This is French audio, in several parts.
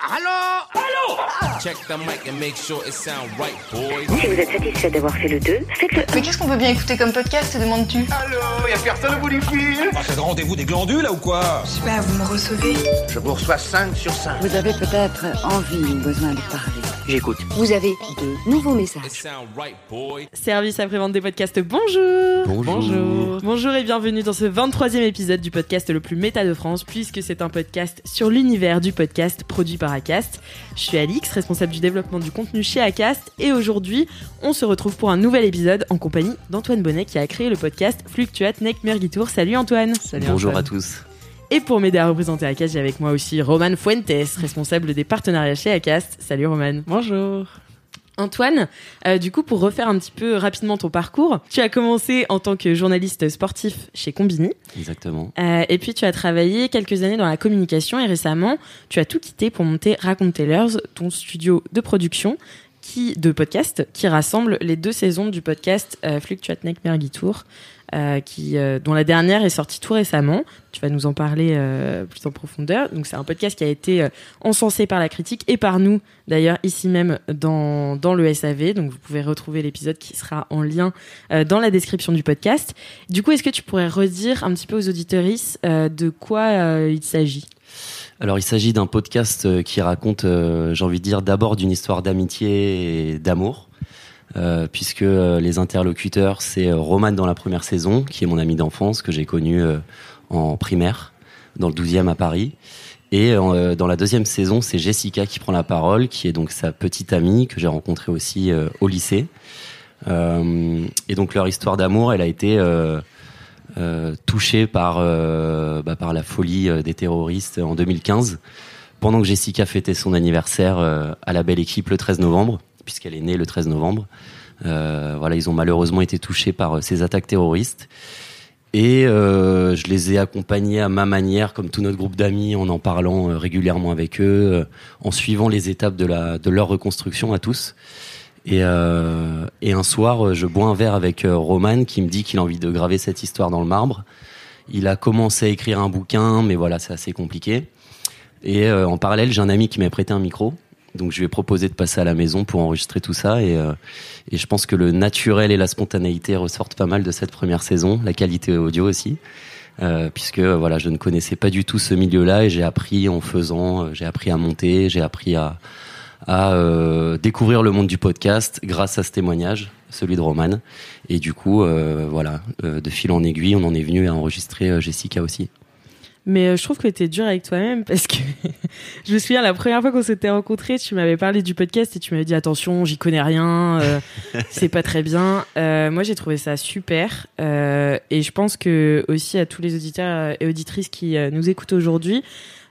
Allô? Allô? Check the mic and make sure it sound right, boys. Si vous êtes satisfait d'avoir fait le 2, faites-le. Mais qu'est-ce qu'on peut bien écouter comme podcast, te demandes-tu? Allô Y'a personne au bout du fil Ah, c'est le rendez-vous des glandules là ou quoi? Je sais pas, vous me recevez Je vous reçois 5 sur 5. Vous avez peut-être envie ou besoin de parler. J'écoute. Vous avez de nouveaux messages. sound right, boy. Service après-vente des podcasts, bonjour Bonjour. Bonjour et bienvenue dans ce 23e épisode du podcast le plus méta de France, puisque c'est un podcast sur l'univers du podcast produit par Acast. Je suis Alix, responsable du développement du contenu chez Acast, et aujourd'hui, on se retrouve pour un nouvel épisode en compagnie d'Antoine Bonnet qui a créé le podcast Fluctuate Neck Mergitour. Salut Antoine Bonjour à tous. Et pour m'aider à représenter Acast, j'ai avec moi aussi Roman Fuentes, responsable des partenariats chez Acast. Salut Roman. Bonjour. Antoine, euh, du coup, pour refaire un petit peu rapidement ton parcours, tu as commencé en tant que journaliste sportif chez Combini, Exactement. euh, et puis tu as travaillé quelques années dans la communication, et récemment, tu as tout quitté pour monter Raconte Tellers, ton studio de production qui, de podcast, qui rassemble les deux saisons du podcast euh, Fluctuate Neck Mergui Tour, euh, qui, euh, dont la dernière est sortie tout récemment. Tu vas nous en parler euh, plus en profondeur. Donc c'est un podcast qui a été euh, encensé par la critique et par nous, d'ailleurs ici même dans, dans le SAV. Donc vous pouvez retrouver l'épisode qui sera en lien euh, dans la description du podcast. Du coup, est-ce que tu pourrais redire un petit peu aux auditeuristes euh, de quoi il s'agit? Alors, il s'agit d'un podcast qui raconte, j'ai envie de dire, d'abord d'une histoire d'amitié et d'amour, euh, puisque euh, les interlocuteurs, c'est euh, Roman dans la première saison, qui est mon ami d'enfance, que j'ai connu euh, en primaire, dans le 12e à Paris. Et euh, dans la deuxième saison, c'est Jessica qui prend la parole, qui est donc sa petite amie, que j'ai rencontrée aussi euh, au lycée. Euh, et donc, leur histoire d'amour, elle a été... euh, euh, touché par bah, par la folie des terroristes en 2015 pendant que Jessica fêtait son anniversaire à la belle équipe le 13 novembre puisqu'elle est née le 13 novembre Euh, voilà ils ont malheureusement été touchés par euh, ces attaques terroristes et euh, je les ai accompagnés à ma manière comme tout notre groupe d'amis en en parlant régulièrement avec eux en suivant les étapes de leur reconstruction à tous et, un soir, je bois un verre avec Roman qui me dit qu'il a envie de graver cette histoire dans le marbre. Il a commencé à écrire un bouquin, mais voilà, c'est assez compliqué. Et en parallèle, j'ai un ami qui m'a prêté un micro. Donc je lui ai proposé de passer à la maison pour enregistrer tout ça. Et, euh, et je pense que le naturel et la spontanéité ressortent pas mal de cette première saison, la qualité audio aussi. Euh, puisque voilà, je ne connaissais pas du tout ce milieu-là et j'ai appris en faisant, euh, j'ai appris à monter, j'ai appris à, à euh, découvrir le monde du podcast grâce à ce témoignage, celui de Roman. Et du coup, euh, voilà, euh, de fil en aiguille, on en est venu à enregistrer Jessica aussi. Mais euh, je trouve que t'es dur avec toi-même parce que je me souviens la première fois qu'on s'était rencontrés, tu m'avais parlé du podcast et tu m'avais dit attention, j'y connais rien, euh, c'est pas très bien. Euh, moi, j'ai trouvé ça super euh, et je pense que aussi à tous les auditeurs et auditrices qui nous écoutent aujourd'hui,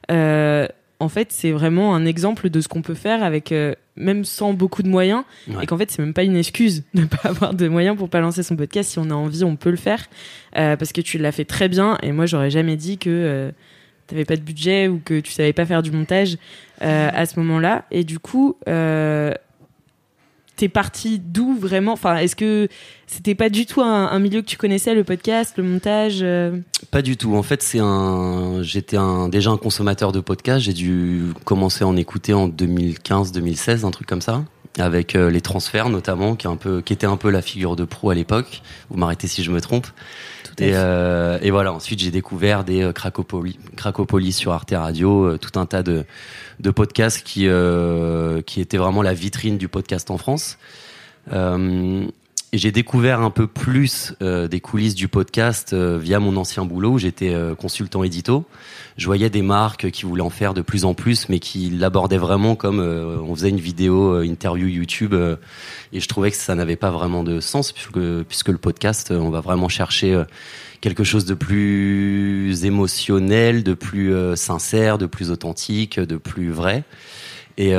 en fait, c'est vraiment un exemple de ce qu'on peut faire avec même sans beaucoup de moyens Ouais. et qu'en fait, c'est même pas une excuse de pas avoir de moyens pour pas lancer son podcast. Si on a envie, on peut le faire euh, parce que tu l'as fait très bien et moi, j'aurais jamais dit que euh, t'avais pas de budget ou que tu savais pas faire du montage euh, à ce moment-là. Et du coup, euh, t'es parti d'où vraiment Enfin, est-ce que c'était pas du tout un, milieu que tu connaissais, le podcast, le montage euh Pas du tout. En fait, c'est un. J'étais déjà un consommateur de podcasts. J'ai dû commencer à en écouter en 2015-2016, un truc comme ça, avec euh, les transferts notamment, qui est un peu, qui était un peu la figure de pro à l'époque. Vous m'arrêtez si je me trompe. Et, euh, et voilà. Ensuite, j'ai découvert des euh, Cracopoli, Cracopolis sur Arte Radio, euh, tout un tas de de podcasts qui euh, qui étaient vraiment la vitrine du podcast en France. J'ai découvert un peu plus euh, des coulisses du podcast euh, via mon ancien boulot où j'étais euh, consultant édito. Je voyais des marques qui voulaient en faire de plus en plus, mais qui l'abordaient vraiment comme on faisait une vidéo, interview YouTube, et je trouvais que ça n'avait pas vraiment de sens puisque, puisque le podcast, on va vraiment chercher quelque chose de plus émotionnel, de plus sincère, de plus authentique, de plus vrai. Et,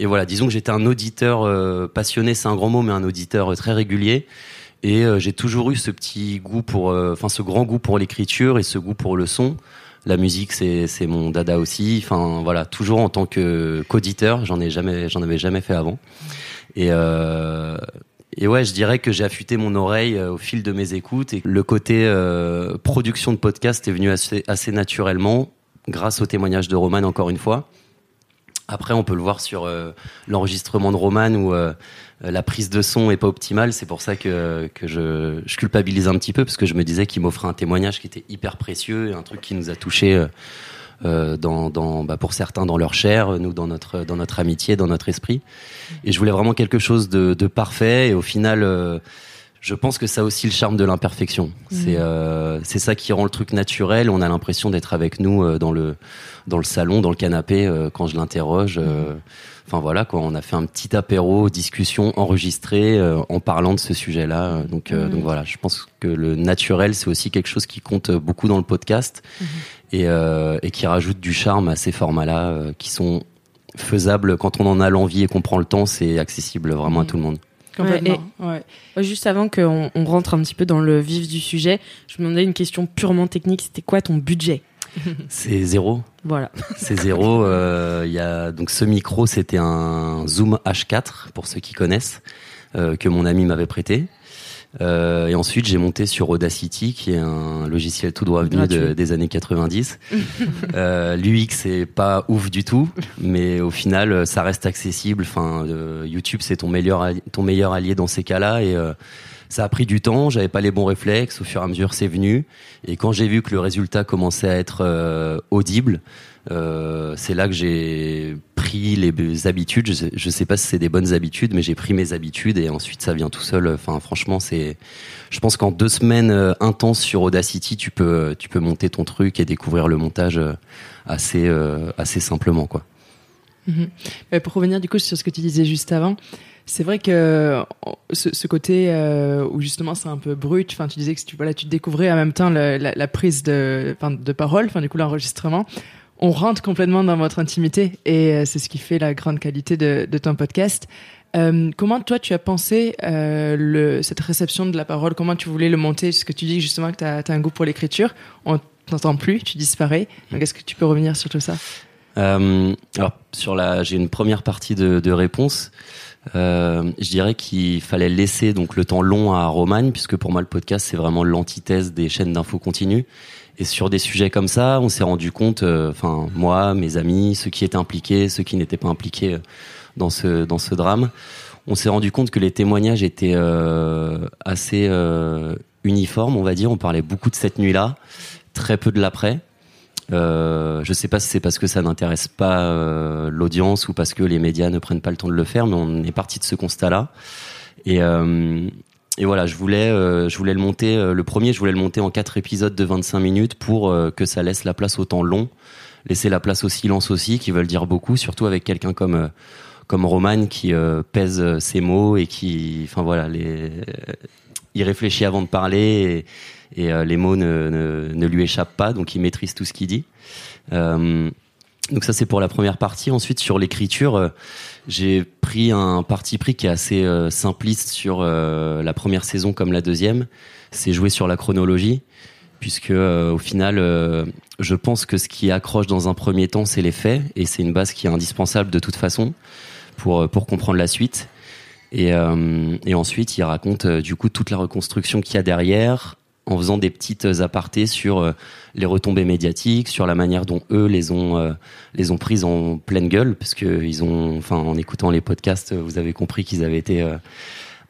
et voilà, disons que j'étais un auditeur euh, passionné, c'est un grand mot, mais un auditeur euh, très régulier. Et euh, j'ai toujours eu ce petit goût pour, enfin ce grand goût pour l'écriture et ce goût pour le son. La musique, c'est mon dada aussi. Enfin voilà, toujours en tant qu'auditeur, j'en ai jamais, j'en avais jamais fait avant. Et et ouais, je dirais que j'ai affûté mon oreille au fil de mes écoutes et le côté production de podcast est venu assez, assez naturellement grâce au témoignage de Roman encore une fois. Après, on peut le voir sur euh, l'enregistrement de Roman où euh, la prise de son est pas optimale. C'est pour ça que, que je, je culpabilise un petit peu parce que je me disais qu'il m'offrait un témoignage qui était hyper précieux et un truc qui nous a touchés euh, euh, dans, dans, bah, pour certains dans leur chair, nous dans notre, dans notre amitié, dans notre esprit. Et je voulais vraiment quelque chose de, de parfait. Et au final, euh, je pense que ça a aussi le charme de l'imperfection. C'est euh, c'est ça qui rend le truc naturel. On a l'impression d'être avec nous euh, dans le dans le salon, dans le canapé euh, quand je l'interroge. euh, Enfin voilà quoi, on a fait un petit apéro, discussion enregistrée euh, en parlant de ce sujet-là. Donc euh, donc voilà, je pense que le naturel c'est aussi quelque chose qui compte beaucoup dans le podcast et et, et qui rajoute du charme à ces formats-là euh, qui sont faisables quand on en a l'envie et qu'on prend le temps. C'est accessible vraiment à tout le monde. Complètement. Ouais. Juste avant qu'on on rentre un petit peu dans le vif du sujet, je me demandais une question purement technique. C'était quoi ton budget? C'est zéro. Voilà. C'est zéro. euh, Il y a donc ce micro, c'était un Zoom H4 pour ceux qui connaissent euh, que mon ami m'avait prêté. Euh, et ensuite, j'ai monté sur Audacity, qui est un logiciel tout droit venu de- des années 90. euh, L'UX c'est pas ouf du tout, mais au final, euh, ça reste accessible. Enfin, euh, YouTube, c'est ton meilleur ton meilleur allié dans ces cas-là. Et euh, ça a pris du temps. J'avais pas les bons réflexes. Au fur et à mesure, c'est venu. Et quand j'ai vu que le résultat commençait à être euh, audible, euh, c'est là que j'ai pris les habitudes. Je sais, sais pas si c'est des bonnes habitudes, mais j'ai pris mes habitudes et ensuite ça vient tout seul. Enfin, franchement, c'est. Je pense qu'en deux semaines euh, intenses sur Audacity, tu peux tu peux monter ton truc et découvrir le montage assez assez simplement, quoi. Euh, Pour revenir du coup sur ce que tu disais juste avant, c'est vrai que ce, ce côté euh, où justement c'est un peu brut, enfin tu disais que tu voilà tu découvrais en même temps le- la, la prise de, de parole, enfin du coup l'enregistrement, on rentre complètement dans votre intimité et euh, c'est ce qui fait la grande qualité de, de ton podcast. Euh, comment toi tu as pensé euh, le, cette réception de la parole? Comment tu voulais le monter? Parce que tu dis justement que tu as, un goût pour l'écriture. On t'entend plus, tu disparais. Donc est-ce que tu peux revenir sur tout ça? Euh, alors sur la, j'ai une première partie de, de réponse. Euh, je dirais qu'il fallait laisser donc le temps long à Roman, puisque pour moi le podcast c'est vraiment l'antithèse des chaînes d'infos continues. Et sur des sujets comme ça, on s'est rendu compte, euh, enfin moi, mes amis, ceux qui étaient impliqués, ceux qui n'étaient pas impliqués euh, dans ce dans ce drame, on s'est rendu compte que les témoignages étaient euh, assez uniformes, on va dire. On parlait beaucoup de cette nuit-là, très peu de l'après. Euh, je sais pas si c'est parce que ça n'intéresse pas euh, l'audience ou parce que les médias ne prennent pas le temps de le faire, mais on est parti de ce constat-là. Et, euh, et voilà, je voulais, euh, je voulais le monter. euh, le premier, je voulais le monter en quatre épisodes de 25 minutes pour euh, que ça laisse la place au temps long, laisser la place au silence aussi, qui veulent dire beaucoup, surtout avec quelqu'un comme comme Roman qui pèse ses mots et qui, enfin voilà, les, il réfléchit avant de parler et, et, euh, les mots ne, lui échappent pas, donc il maîtrise tout ce qu'il dit. Euh, donc ça c'est pour la première partie. Ensuite sur l'écriture, euh, j'ai pris un parti pris qui est assez simpliste sur la première saison comme la deuxième. C'est jouer sur la chronologie, puisque au final, je pense que ce qui accroche dans un premier temps, c'est les faits, et c'est une base qui est indispensable de toute façon pour pour comprendre la suite. Et, et ensuite, il raconte du coup toute la reconstruction qu'il y a derrière, en faisant des petites apartés sur euh, les retombées médiatiques, sur la manière dont eux les ont euh, les ont prises en pleine gueule, parce que ils ont, en écoutant les podcasts, vous avez compris qu'ils avaient été euh,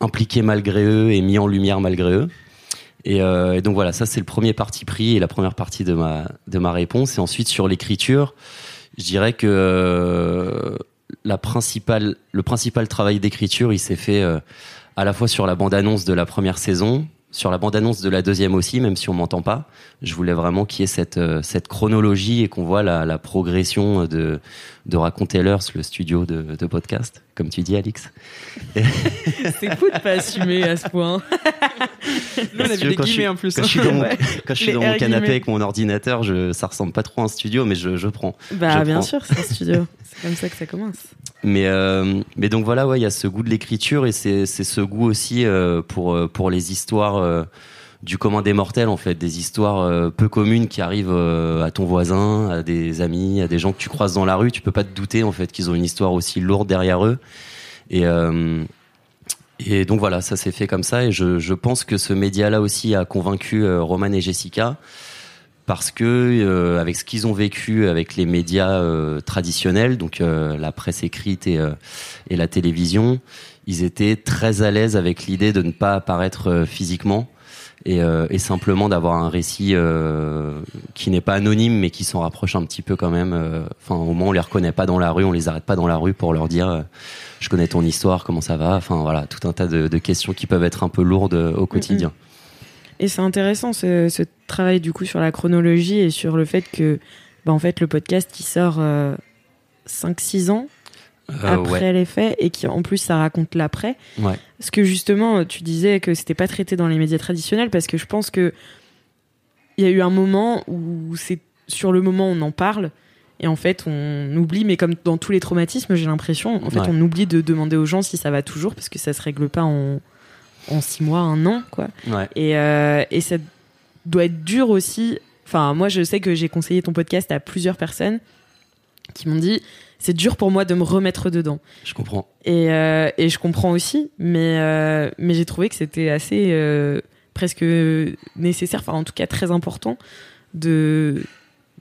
impliqués malgré eux et mis en lumière malgré eux. Et, euh, donc voilà, ça c'est le premier parti pris et la première partie de ma de ma réponse. Et ensuite sur l'écriture, je dirais que euh, la principale, le principal travail d'écriture, il s'est fait euh, à la fois sur la bande-annonce de la première saison, sur la bande-annonce de la deuxième aussi, même si on m'entend pas. Je voulais vraiment qu'il y ait cette, euh, cette chronologie et qu'on voit la, la progression de, de Racontez-leur, le studio de, de podcast, comme tu dis, Alix. C'est fou de pas assumer à ce point. Nous, on tu veux, des quand je guillemets suis- en plus. Quand je suis dans mon, Ouais. quand je suis dans mon canapé guillemets. avec mon ordinateur, je, ça ressemble pas trop à un studio, mais je, je prends. Bah Je bien prends. sûr, c'est un studio. C'est comme ça que ça commence. Mais euh, mais donc voilà, ouais, il y a ce goût de l'écriture et c'est ce goût aussi euh, pour euh, pour les histoires euh, du commun des mortels en fait, des histoires euh, peu communes qui arrivent euh, à ton voisin, à des amis, à des gens que tu croises dans la rue. Tu peux pas te douter en fait qu'ils ont une histoire aussi lourde derrière eux. Et euh, donc voilà, ça s'est fait comme ça et je pense que ce média-là aussi a convaincu Roman et Jessica parce que avec ce qu'ils ont vécu avec les médias traditionnels, donc la presse écrite et, la télévision, ils étaient très à l'aise avec l'idée de ne pas apparaître physiquement et, euh, et simplement d'avoir un récit euh, qui n'est pas anonyme mais qui s'en rapproche un petit peu quand même. euh, Enfin, au moins on les reconnaît pas dans la rue, on les arrête pas dans la rue pour leur dire je connais ton histoire, comment ça va. Enfin voilà, tout un tas de, de questions qui peuvent être un peu lourdes au quotidien. Et c'est intéressant ce, ce travail du coup sur la chronologie et sur le fait que bah, en fait le podcast qui sort 5-6 ans après ouais, les faits et qui en plus ça raconte l'après. ouais. Parce que justement tu disais que c'était pas traité dans les médias traditionnels parce que je pense que il y a eu un moment où c'est sur le moment on en parle et en fait on oublie mais comme dans tous les traumatismes j'ai l'impression en fait Ouais. on oublie de demander aux gens si ça va toujours parce que ça se règle pas en en six mois un an quoi ouais. et, euh, et ça doit être dur aussi. Enfin, moi, je sais que j'ai conseillé ton podcast à plusieurs personnes qui m'ont dit c'est dur pour moi de me remettre dedans. Je comprends. Et, euh, et je comprends aussi, mais, euh, mais j'ai trouvé que c'était assez euh, presque nécessaire, enfin en tout cas très important de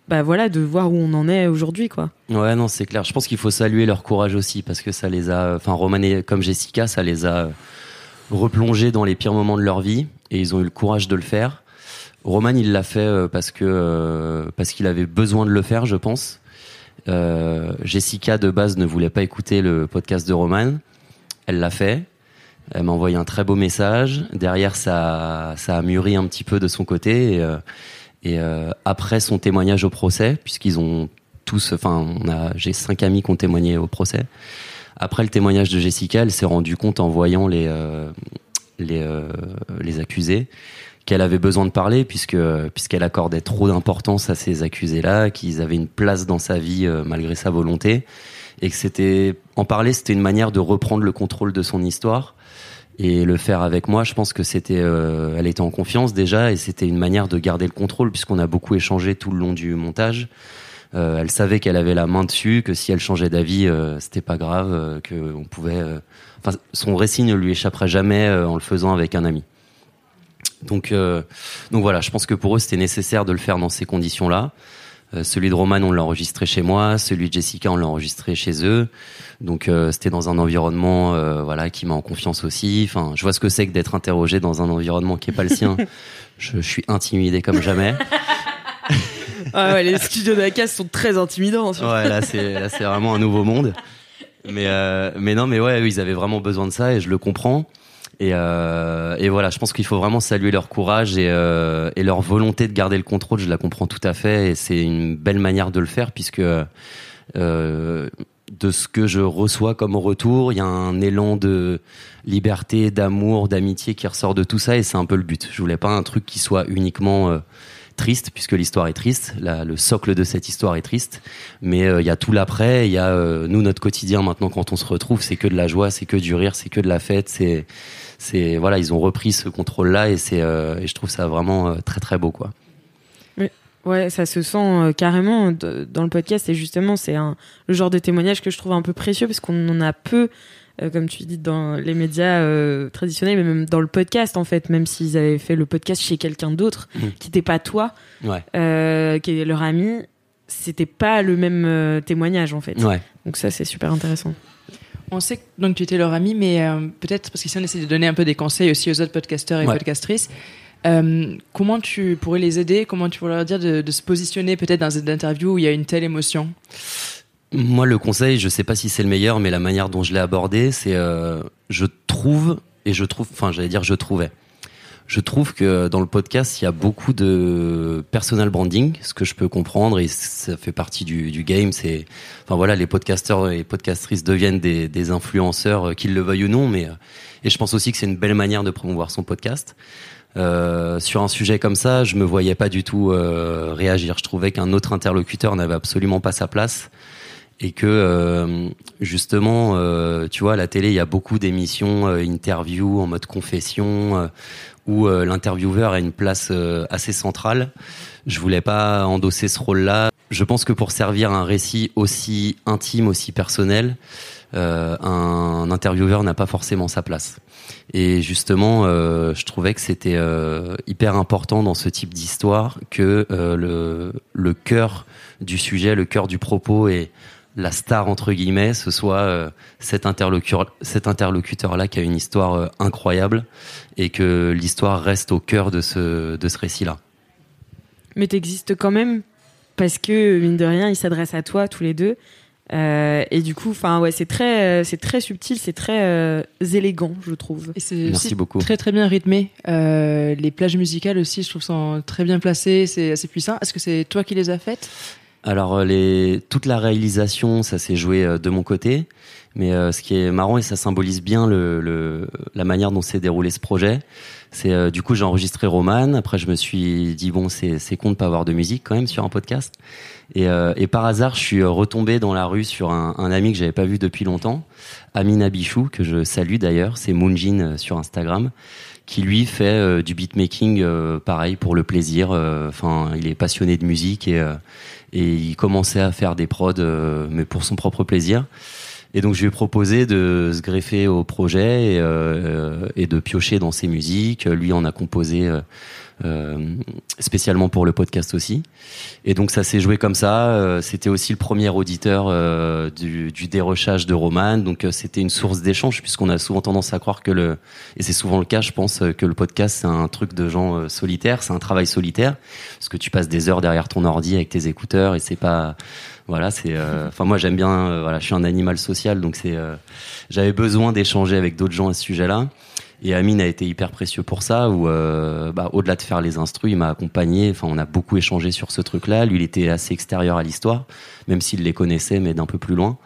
bah voilà de voir où on en est aujourd'hui quoi. Ouais, non, c'est clair. Je pense qu'il faut saluer leur courage aussi parce que ça les a, enfin, Roman et comme Jessica, ça les a replongés dans les pires moments de leur vie et ils ont eu le courage de le faire. Roman, il l'a fait parce que parce qu'il avait besoin de le faire, je pense. Euh, Jessica de base ne voulait pas écouter le podcast de Roman. Elle l'a fait. Elle m'a envoyé un très beau message. Derrière, ça, a mûri un petit peu de son côté. Et, euh, euh, après son témoignage au procès, puisqu'ils ont tous, enfin, j'ai cinq amis qui ont témoigné au procès. Après le témoignage de Jessica, elle s'est rendue compte en voyant les les accusés qu'elle avait besoin de parler puisque puisqu'elle accordait trop d'importance à ces accusés-là, qu'ils avaient une place dans sa vie euh, malgré sa volonté et que c'était en parler, c'était une manière de reprendre le contrôle de son histoire et le faire avec moi. Je pense que c'était, euh, elle était en confiance déjà et c'était une manière de garder le contrôle puisqu'on a beaucoup échangé tout le long du montage. Euh, elle savait qu'elle avait la main dessus, que si elle changeait d'avis, c'était pas grave, que on pouvait. Enfin, son récit ne lui échapperait jamais en le faisant avec un ami. Donc, euh, donc voilà, je pense que pour eux c'était nécessaire de le faire dans ces conditions-là. Euh, celui de Roman, on l'a enregistré chez moi. Celui de Jessica, on l'a enregistré chez eux. Donc euh, c'était dans un environnement, euh, voilà, qui m'a en confiance aussi. Enfin, je vois ce que c'est que d'être interrogé dans un environnement qui est pas le sien. je, je suis intimidé comme jamais. Ah ouais, les studios d'Acas sont très intimidants. surtout. Ouais, là c'est là c'est vraiment un nouveau monde. Mais euh, mais non, mais ouais, ils avaient vraiment besoin de ça et je le comprends. Et euh, et voilà, je pense qu'il faut vraiment saluer leur courage et euh, et leur volonté de garder le contrôle. Je la comprends tout à fait et c'est une belle manière de le faire puisque euh, de ce que je reçois comme retour, il y a un élan de liberté, d'amour, d'amitié qui ressort de tout ça et c'est un peu le but. Je voulais pas un truc qui soit uniquement euh, triste puisque l'histoire est triste, la- le socle de cette histoire est triste, mais euh, il y a tout l'après, il y a euh, nous notre quotidien maintenant quand on se retrouve, c'est que de la joie, c'est que du rire, c'est que de la fête, c'est c'est voilà, ils ont repris ce contrôle là et c'est euh, et je trouve ça vraiment euh, très très beau quoi. Ouais, ça se sent euh, carrément dans le podcast et justement c'est un le genre de témoignage que je trouve un peu précieux parce qu'on en a peu euh, comme tu dis dans les médias euh, traditionnels mais même dans le podcast en fait même s'ils avaient fait le podcast chez quelqu'un d'autre Mhm. qui n'était pas toi Ouais. euh, qui est leur ami c'était pas le même témoignage en fait Ouais. donc ça c'est super intéressant On sait que donc tu étais leur ami, mais euh, peut-être parce qu'ici on essaie de donner un peu des conseils aussi aux autres podcasteurs et Ouais. podcastrices. Euh, comment tu pourrais les aider? Comment tu pourrais leur dire de, de se positionner peut-être dans une interview où il y a une telle émotion? Moi, le conseil, je sais pas si c'est le meilleur, mais la manière dont je l'ai abordé, c'est, euh, je trouve, et je trouve, enfin, j'allais dire, je trouvais. Je trouve que dans le podcast, il y a beaucoup de personal branding, ce que je peux comprendre, et ça fait partie du, game. C'est, enfin voilà, les podcasteurs et podcastrices deviennent des, influenceurs, euh, qu'ils le veuillent ou non, mais euh, et je pense aussi que c'est une belle manière de promouvoir son podcast. Euh, sur un sujet comme ça, je me voyais pas du tout réagir. Je trouvais qu'un autre interlocuteur n'avait absolument pas sa place et que justement, tu vois, à la télé, il y a beaucoup d'émissions, interviews en mode confession, où euh, l'intervieweur a une place euh, assez centrale. Je voulais pas endosser ce rôle-là. Je pense que pour servir un récit aussi intime, aussi personnel, euh, un intervieweur n'a pas forcément sa place. Et justement, euh, je trouvais que c'était euh, hyper important dans ce type d'histoire que euh, le, le cœur du sujet, le cœur du propos et la star entre guillemets, ce soit euh, cet interlocuteur, cet interlocuteur-là qui a une histoire euh, incroyable et que l'histoire reste au cœur de ce de ce récit-là. Mais t'existes quand même parce que mine de rien, ils s'adressent à toi tous les deux. Euh, et du coup, enfin ouais, c'est très, euh, c'est très subtil, c'est très euh, élégant, je trouve. Et c'est Merci beaucoup. très très bien rythmé. Euh, les plages musicales aussi, je trouve sont très bien placées, c'est assez puissant. Est-ce que c'est toi qui les as faites? Alors euh, les, toute la réalisation, ça s'est joué euh, de mon côté, mais euh, ce qui est marrant et ça symbolise bien le, le- la manière dont s'est déroulé ce projet, c'est euh, du coup j'ai enregistré Roman. Après je me suis dit bon c'est con de pas avoir de musique quand même sur un podcast. Et, euh, et par hasard je suis euh, retombé dans la rue sur un, un ami que j'avais pas vu depuis longtemps, Amina Bichou que je salue d'ailleurs, c'est Moonjin sur Instagram qui lui fait du beatmaking euh, pareil pour le plaisir. Enfin, il est passionné de musique et et il commençait à faire des prods, euh, mais pour son propre plaisir. Et donc je lui ai proposé de se greffer au projet et, euh, et de piocher dans ses musiques. Lui en a composé euh, spécialement pour le podcast aussi. Et donc ça s'est joué comme ça. Euh, c'était aussi le premier auditeur euh, du, du dérochage de Roman. Donc euh, c'était une source d'échange puisqu'on a souvent tendance à croire que le et c'est souvent le cas, je pense, euh, que le podcast c'est un truc de gens euh, solitaires, c'est un travail solitaire parce que tu passes des heures derrière ton ordi avec tes écouteurs et c'est pas voilà c'est euh, enfin moi j'aime bien euh, voilà je suis un animal social donc c'est euh, j'avais besoin d'échanger avec d'autres gens à ce sujet-là et Amine a été hyper précieux pour ça où euh, bah, au-delà de faire les instrus il m'a accompagné. Enfin on a beaucoup échangé sur ce truc-là. Lui il était assez extérieur à l'histoire même s'il les connaissait mais d'un peu plus loin.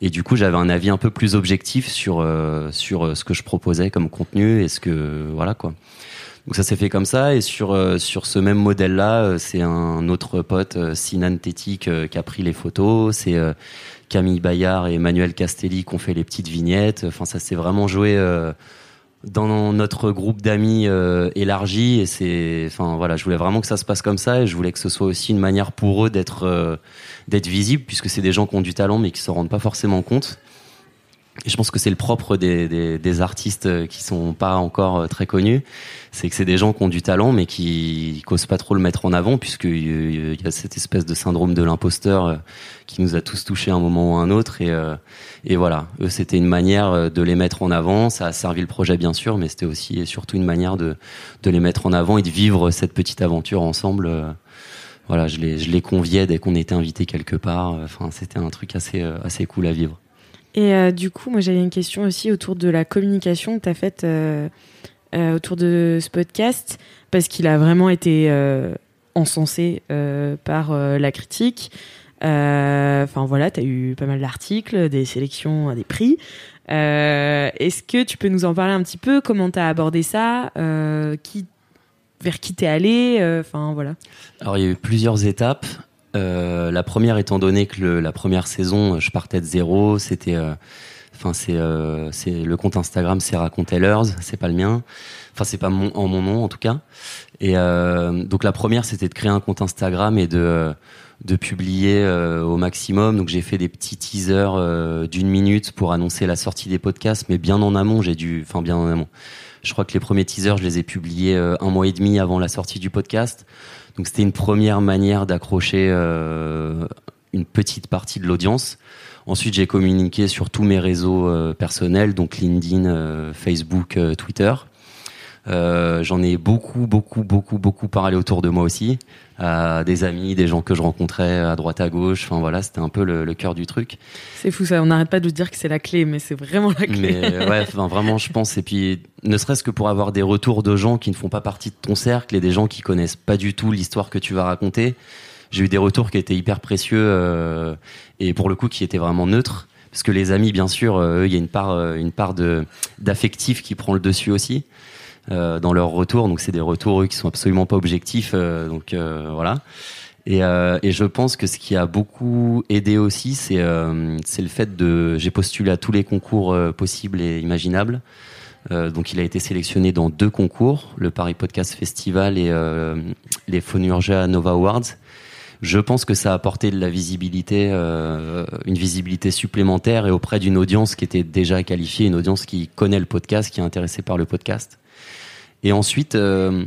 Et du coup j'avais un avis un peu plus objectif sur euh, sur euh, ce que je proposais comme contenu et ce que voilà quoi. Donc ça s'est fait comme ça. Et sur euh, sur ce même modèle là c'est un autre pote euh, Sinan Tetik euh, qui a pris les photos. C'est euh, Camille Bayard et Emmanuel Castelli qui ont fait les petites vignettes. Enfin ça s'est vraiment joué euh, dans notre groupe d'amis euh, élargi. Et c'est enfin voilà je voulais vraiment que ça se passe comme ça et je voulais que ce soit aussi une manière pour eux d'être euh, d'être visibles puisque c'est des gens qui ont du talent mais qui s'en rendent pas forcément compte je pense que c'est le propre des, des, des artistes euh, qui sont pas encore euh, très connus, c'est que c'est des gens qui ont du talent mais qui causent pas trop le mettre en avant puisque il y a cette espèce de syndrome de l'imposteur euh, qui nous a tous touchés à un moment ou à un autre et euh, et voilà, eux c'était une manière euh, de les mettre en avant, ça a servi le projet bien sûr, mais c'était aussi et surtout une manière de de les mettre en avant et de vivre cette petite aventure ensemble. euh, Voilà, je les je les conviais dès qu'on était invité quelque part. Enfin, c'était un truc assez euh, assez cool à vivre. Et euh, du coup, moi j'avais une question aussi autour de la communication que tu as faite euh, euh, autour de ce podcast, parce qu'il a vraiment été encensé par la critique. Enfin voilà, tu as eu pas mal d'articles, des sélections des prix. Est-ce que tu peux nous en parler un petit peu? Comment tu as abordé ça? Vers qui t'es allé? Enfin voilà. Alors il y a eu plusieurs étapes. Euh, la première étant donné que le- la première saison, je partais de zéro, c'était, euh, enfin c'est, euh, c'est le compte Instagram, c'est Racontellers, c'est pas le mien. Enfin c'est pas mon, en mon nom en tout cas. Et euh, donc la première c'était de créer un compte Instagram et de euh, de publier euh, au maximum. Donc j'ai fait des petits teasers euh, d'une minute pour annoncer la sortie des podcasts, mais bien en amont. J'ai dû, enfin bien en amont. Je crois que les premiers teasers, je les ai publiés euh, un mois et demi avant la sortie du podcast. Donc c'était une première manière d'accrocher euh, une petite partie de l'audience. Ensuite, j'ai communiqué sur tous mes réseaux euh, personnels, donc LinkedIn, euh, Facebook, Twitter. J'en ai beaucoup, beaucoup, beaucoup, beaucoup parlé autour de moi aussi, à des amis, des gens que je rencontrais à droite, à gauche. Enfin voilà, c'était un peu le, le cœur du truc. C'est fou ça, on n'arrête pas de dire que c'est la clé, mais c'est vraiment la clé. Mais euh, ouais, enfin, vraiment, je pense. Et puis, ne serait-ce que pour avoir des retours de gens qui ne font pas partie de ton cercle et des gens qui connaissent pas du tout l'histoire que tu vas raconter. J'ai eu des retours qui étaient hyper précieux euh, et pour le coup qui étaient vraiment neutres. Parce que les amis, bien sûr, euh, eux, il y a une part, euh, une part de d'affectif qui prend le dessus aussi dans leurs retours. Donc c'est des retours eux, qui sont absolument pas objectifs. euh, donc euh, voilà. Et, euh, et je pense que ce qui a beaucoup aidé aussi, c'est euh, le fait de. J'ai postulé à tous les concours euh, possibles et imaginables. Euh, donc il a été sélectionné dans deux concours, le Paris Podcast Festival et euh, les Phonurgia Nova Awards. Je pense que ça a apporté de la visibilité, euh, une visibilité supplémentaire et auprès d'une audience qui était déjà qualifiée, une audience qui connaît le podcast, qui est intéressée par le podcast. Et ensuite, euh,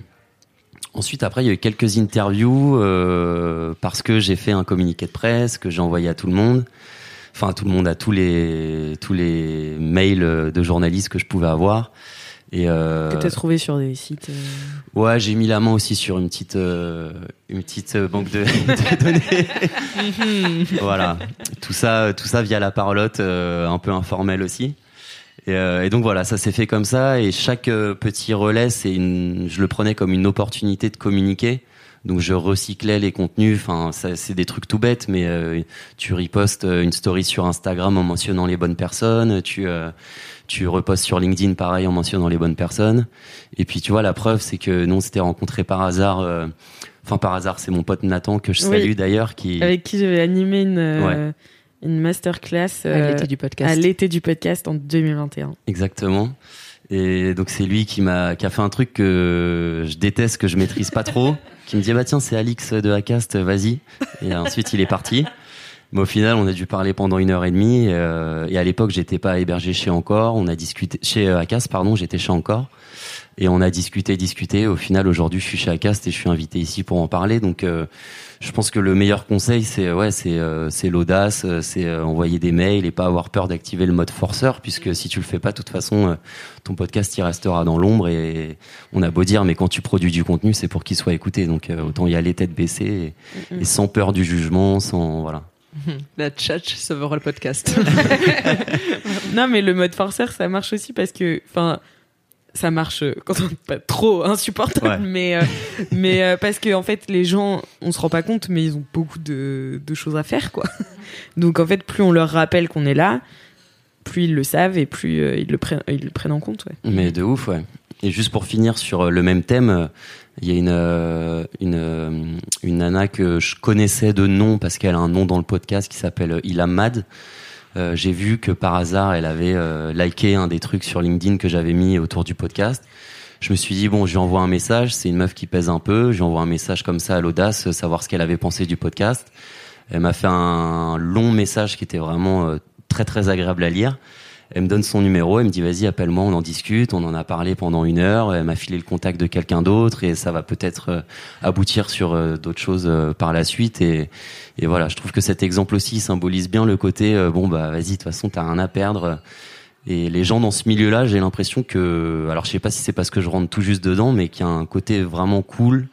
ensuite après, il y a eu quelques interviews euh, parce que j'ai fait un communiqué de presse que j'ai envoyé à tout le monde, enfin à tout le monde, à tous les tous les mails de journalistes que je pouvais avoir. Et euh, Que t'as trouvé sur des sites. euh, Ouais, j'ai mis la main aussi sur une petite, euh, une petite euh, banque de, de données. voilà, tout ça, tout ça via la parlotte, un peu informelle aussi. Et, et donc voilà, ça s'est fait comme ça. Et chaque petit relais, c'est une, je le prenais comme une opportunité de communiquer. Donc je recyclais les contenus. Enfin, ça, c'est des trucs tout bêtes, mais euh, tu repostes euh, une story sur Instagram en mentionnant les bonnes personnes. Tu euh, tu repostes sur LinkedIn pareil en mentionnant les bonnes personnes. Et puis tu vois, la preuve, c'est que nous on s'était rencontrés par hasard. euh, Enfin par hasard, c'est mon pote Nathan que je Oui. salue d'ailleurs qui. Avec qui j'avais animé une, euh, une masterclass À euh, l'été du podcast. à l'été du podcast en 2021. Exactement. Et donc c'est lui qui m'a qui a fait un truc que je déteste, que je maîtrise pas trop, qui me dit bah tiens c'est Alix de Acast, vas-y. Et ensuite il est parti. Mais au final on a dû parler pendant une heure et demie. euh, et à l'époque j'étais pas hébergé chez Encore, on a discuté chez euh, Acast pardon, j'étais chez Encore. Et on a discuté, discuté. Au final aujourd'hui je suis chez Acast et je suis invité ici pour en parler. Donc euh, je pense que le meilleur conseil, c'est ouais, c'est euh, c'est l'audace, euh, c'est euh, envoyer des mails et pas avoir peur d'activer le mode forceur, puisque si tu le fais pas, de toute façon, euh, ton podcast il restera dans l'ombre et on a beau dire, mais quand tu produis du contenu, c'est pour qu'il soit écouté, donc euh, autant y aller tête baissée et, et sans peur du jugement, sans voilà. La tchatch sauvera le podcast. Non, mais le mode forceur, ça marche aussi parce que, enfin, ça marche euh, quand on n'est pas trop insupportable, Ouais. mais, euh, mais euh, parce que, en fait, les gens, on se rend pas compte, mais ils ont beaucoup de, de choses à faire, quoi. Donc, en fait, plus on leur rappelle qu'on est là, plus ils le savent et plus euh, ils, le prennent, ils le prennent en compte, ouais. Mais de ouf, ouais. Et juste pour finir sur le même thème, il y a une une une nana que je connaissais de nom parce qu'elle a un nom dans le podcast qui s'appelle Ilham Mad. Euh, J'ai vu que par hasard, elle avait euh, liké un des trucs sur LinkedIn que j'avais mis autour du podcast. Je me suis dit bon, je lui envoie un message. C'est une meuf qui pèse un peu. Je lui envoie un message comme ça à l'audace, euh, savoir ce qu'elle avait pensé du podcast. Elle m'a fait un long message qui était vraiment euh, très très agréable à lire. Elle me donne son numéro, elle me dit vas-y appelle-moi, on en discute, on en a parlé pendant une heure, elle m'a filé le contact de quelqu'un d'autre et ça va peut-être euh, aboutir sur euh, d'autres choses euh, par la suite et, voilà, je trouve que cet exemple aussi symbolise bien le côté bon bah vas-y de toute façon t'as rien à perdre et les gens dans ce milieu-là, j'ai l'impression que alors je sais pas si c'est parce que je rentre tout juste dedans mais qu'il y a un côté vraiment cool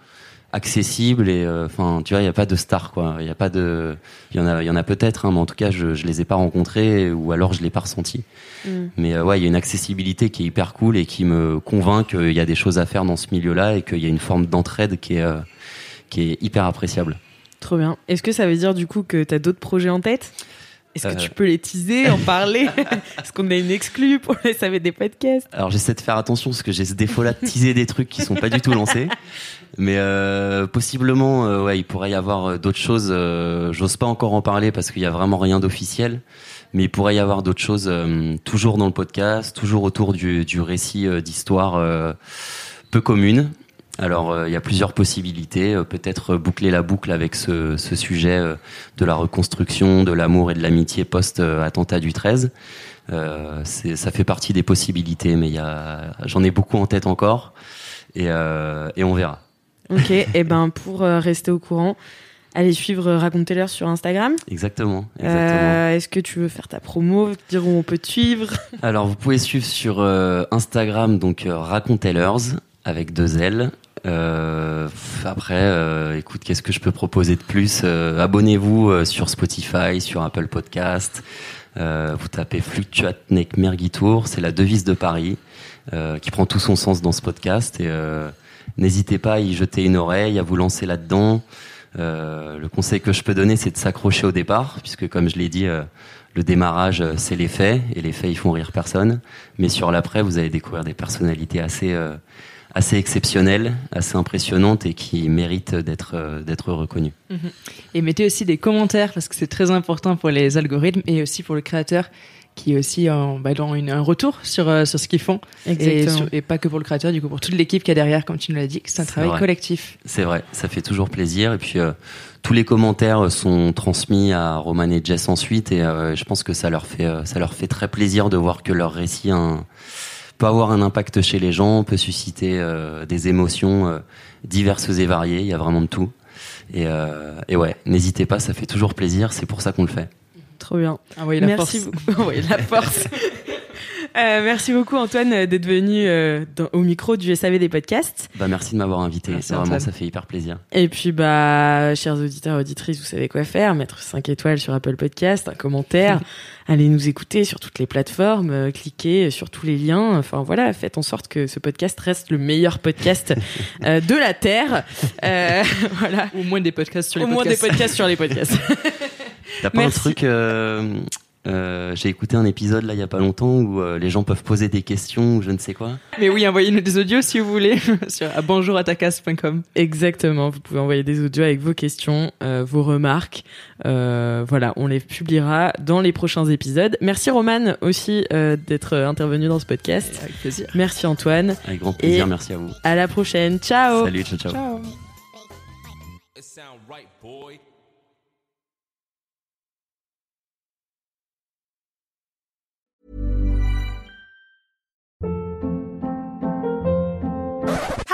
accessible et euh, enfin tu vois il y a pas de star quoi. Il y a pas de il y en a il y en a peut-être hein, mais en tout cas je je les ai pas rencontrés ou alors je l'ai pas ressenti mais euh, ouais il y a une accessibilité qui est hyper cool et qui me convainc qu'il y a des choses à faire dans ce milieu là et qu'il y a une forme d'entraide qui est euh, qui est hyper appréciable. Trop bien. Est-ce que ça veut dire, du coup, que t'as d'autres projets en tête? Est-ce que Euh. tu peux les teaser, en parler? Est-ce qu'on a une exclue pour les SAV des podcasts? Alors j'essaie de faire attention parce que j'ai ce défaut-là de teaser des trucs qui sont pas du tout lancés. Mais euh, possiblement, euh, ouais, il pourrait y avoir d'autres choses. euh, J'ose pas encore en parler parce qu'il y a vraiment rien d'officiel. Mais il pourrait y avoir d'autres choses toujours dans le podcast, toujours autour du, du récit d'histoire peu commune. Alors euh, il y a plusieurs possibilités. Euh, Peut-être boucler la boucle avec ce, ce sujet euh, de la reconstruction, de l'amour et de l'amitié post-attentat du 13. Euh, c'est- ça fait partie des possibilités, mais j'en ai beaucoup en tête encore, et, euh, et on verra. Ok, et ben pour euh, rester au courant, allez suivre euh, Racontez-leur sur Instagram. Exactement, exactement. Euh, Est-ce que tu veux faire ta promo, dire où on peut te suivre? Alors vous pouvez suivre sur euh, Instagram donc euh, Racontellers avec deux L. Euh, après, euh, écoute, qu'est-ce que je peux proposer de plus Euh, Abonnez-vous euh, sur Spotify, sur Apple Podcast. Euh, vous tapez Fluctuatnek Mergitour, c'est la devise de Paris, euh, qui prend tout son sens dans ce podcast. Et n'hésitez pas à y jeter une oreille, à vous lancer là-dedans. Le conseil que je peux donner, c'est de s'accrocher au départ, puisque comme je l'ai dit, le démarrage, c'est les faits, et les faits, ils font rire personne. Mais sur l'après, vous allez découvrir des personnalités assez, assez exceptionnelles, assez impressionnantes et qui méritent d'être, euh, d'être reconnues. Et mettez aussi des commentaires parce que c'est très important pour les algorithmes et aussi pour le créateur qui est aussi en, bah, dans une- un retour sur, euh, sur ce qu'ils font. Et, sur- et pas que pour le créateur, du coup pour toute l'équipe qui est derrière, comme tu nous l'as dit, c'est un travail vrai. collectif. C'est vrai, ça fait toujours plaisir. Et puis, euh, tous les commentaires sont transmis à Roman et Jess ensuite. Et euh, je pense que ça leur, fait, euh, ça leur fait très plaisir de voir que leur récit un- peut avoir un impact chez les gens, peut susciter euh, des émotions euh, diverses et variées. Il y a vraiment de tout. Et, euh, et ouais, n'hésitez pas, ça fait toujours plaisir. C'est pour ça qu'on le fait. Trop bien. Envoyez la merci force. beaucoup. Envoyez la force. Euh, merci beaucoup Antoine euh, d'être venu euh, dans- au micro du SAV des podcasts. Bah, merci de m'avoir invité. Merci, C'est vraiment, Antoine. ça fait hyper plaisir. Et puis bah chers auditeurs auditrices, vous savez quoi faire, mettre 5 étoiles sur Apple Podcast, un commentaire, allez nous écouter sur toutes les plateformes, euh, cliquez sur tous les liens, enfin voilà, faites en sorte que ce podcast reste le meilleur podcast euh, de la terre. Euh, voilà. Au moins des podcasts sur les Au moins des podcasts. podcasts sur les podcasts. T'as pas Merci. un truc euh, euh, J'ai écouté un épisode là il y a pas longtemps où euh, les gens peuvent poser des questions ou je ne sais quoi. Mais oui, envoyez-nous des audios si vous voulez sur à bonjouratacasse.com. Exactement, vous pouvez envoyer des audios avec vos questions, euh, vos remarques. Euh, voilà, on les publiera dans les prochains épisodes. Merci Roman aussi euh, d'être intervenu dans ce podcast. Avec plaisir. Merci Antoine. Avec grand plaisir, Et- merci à vous. À la prochaine. Ciao. Salut, ciao, ciao. Ciao.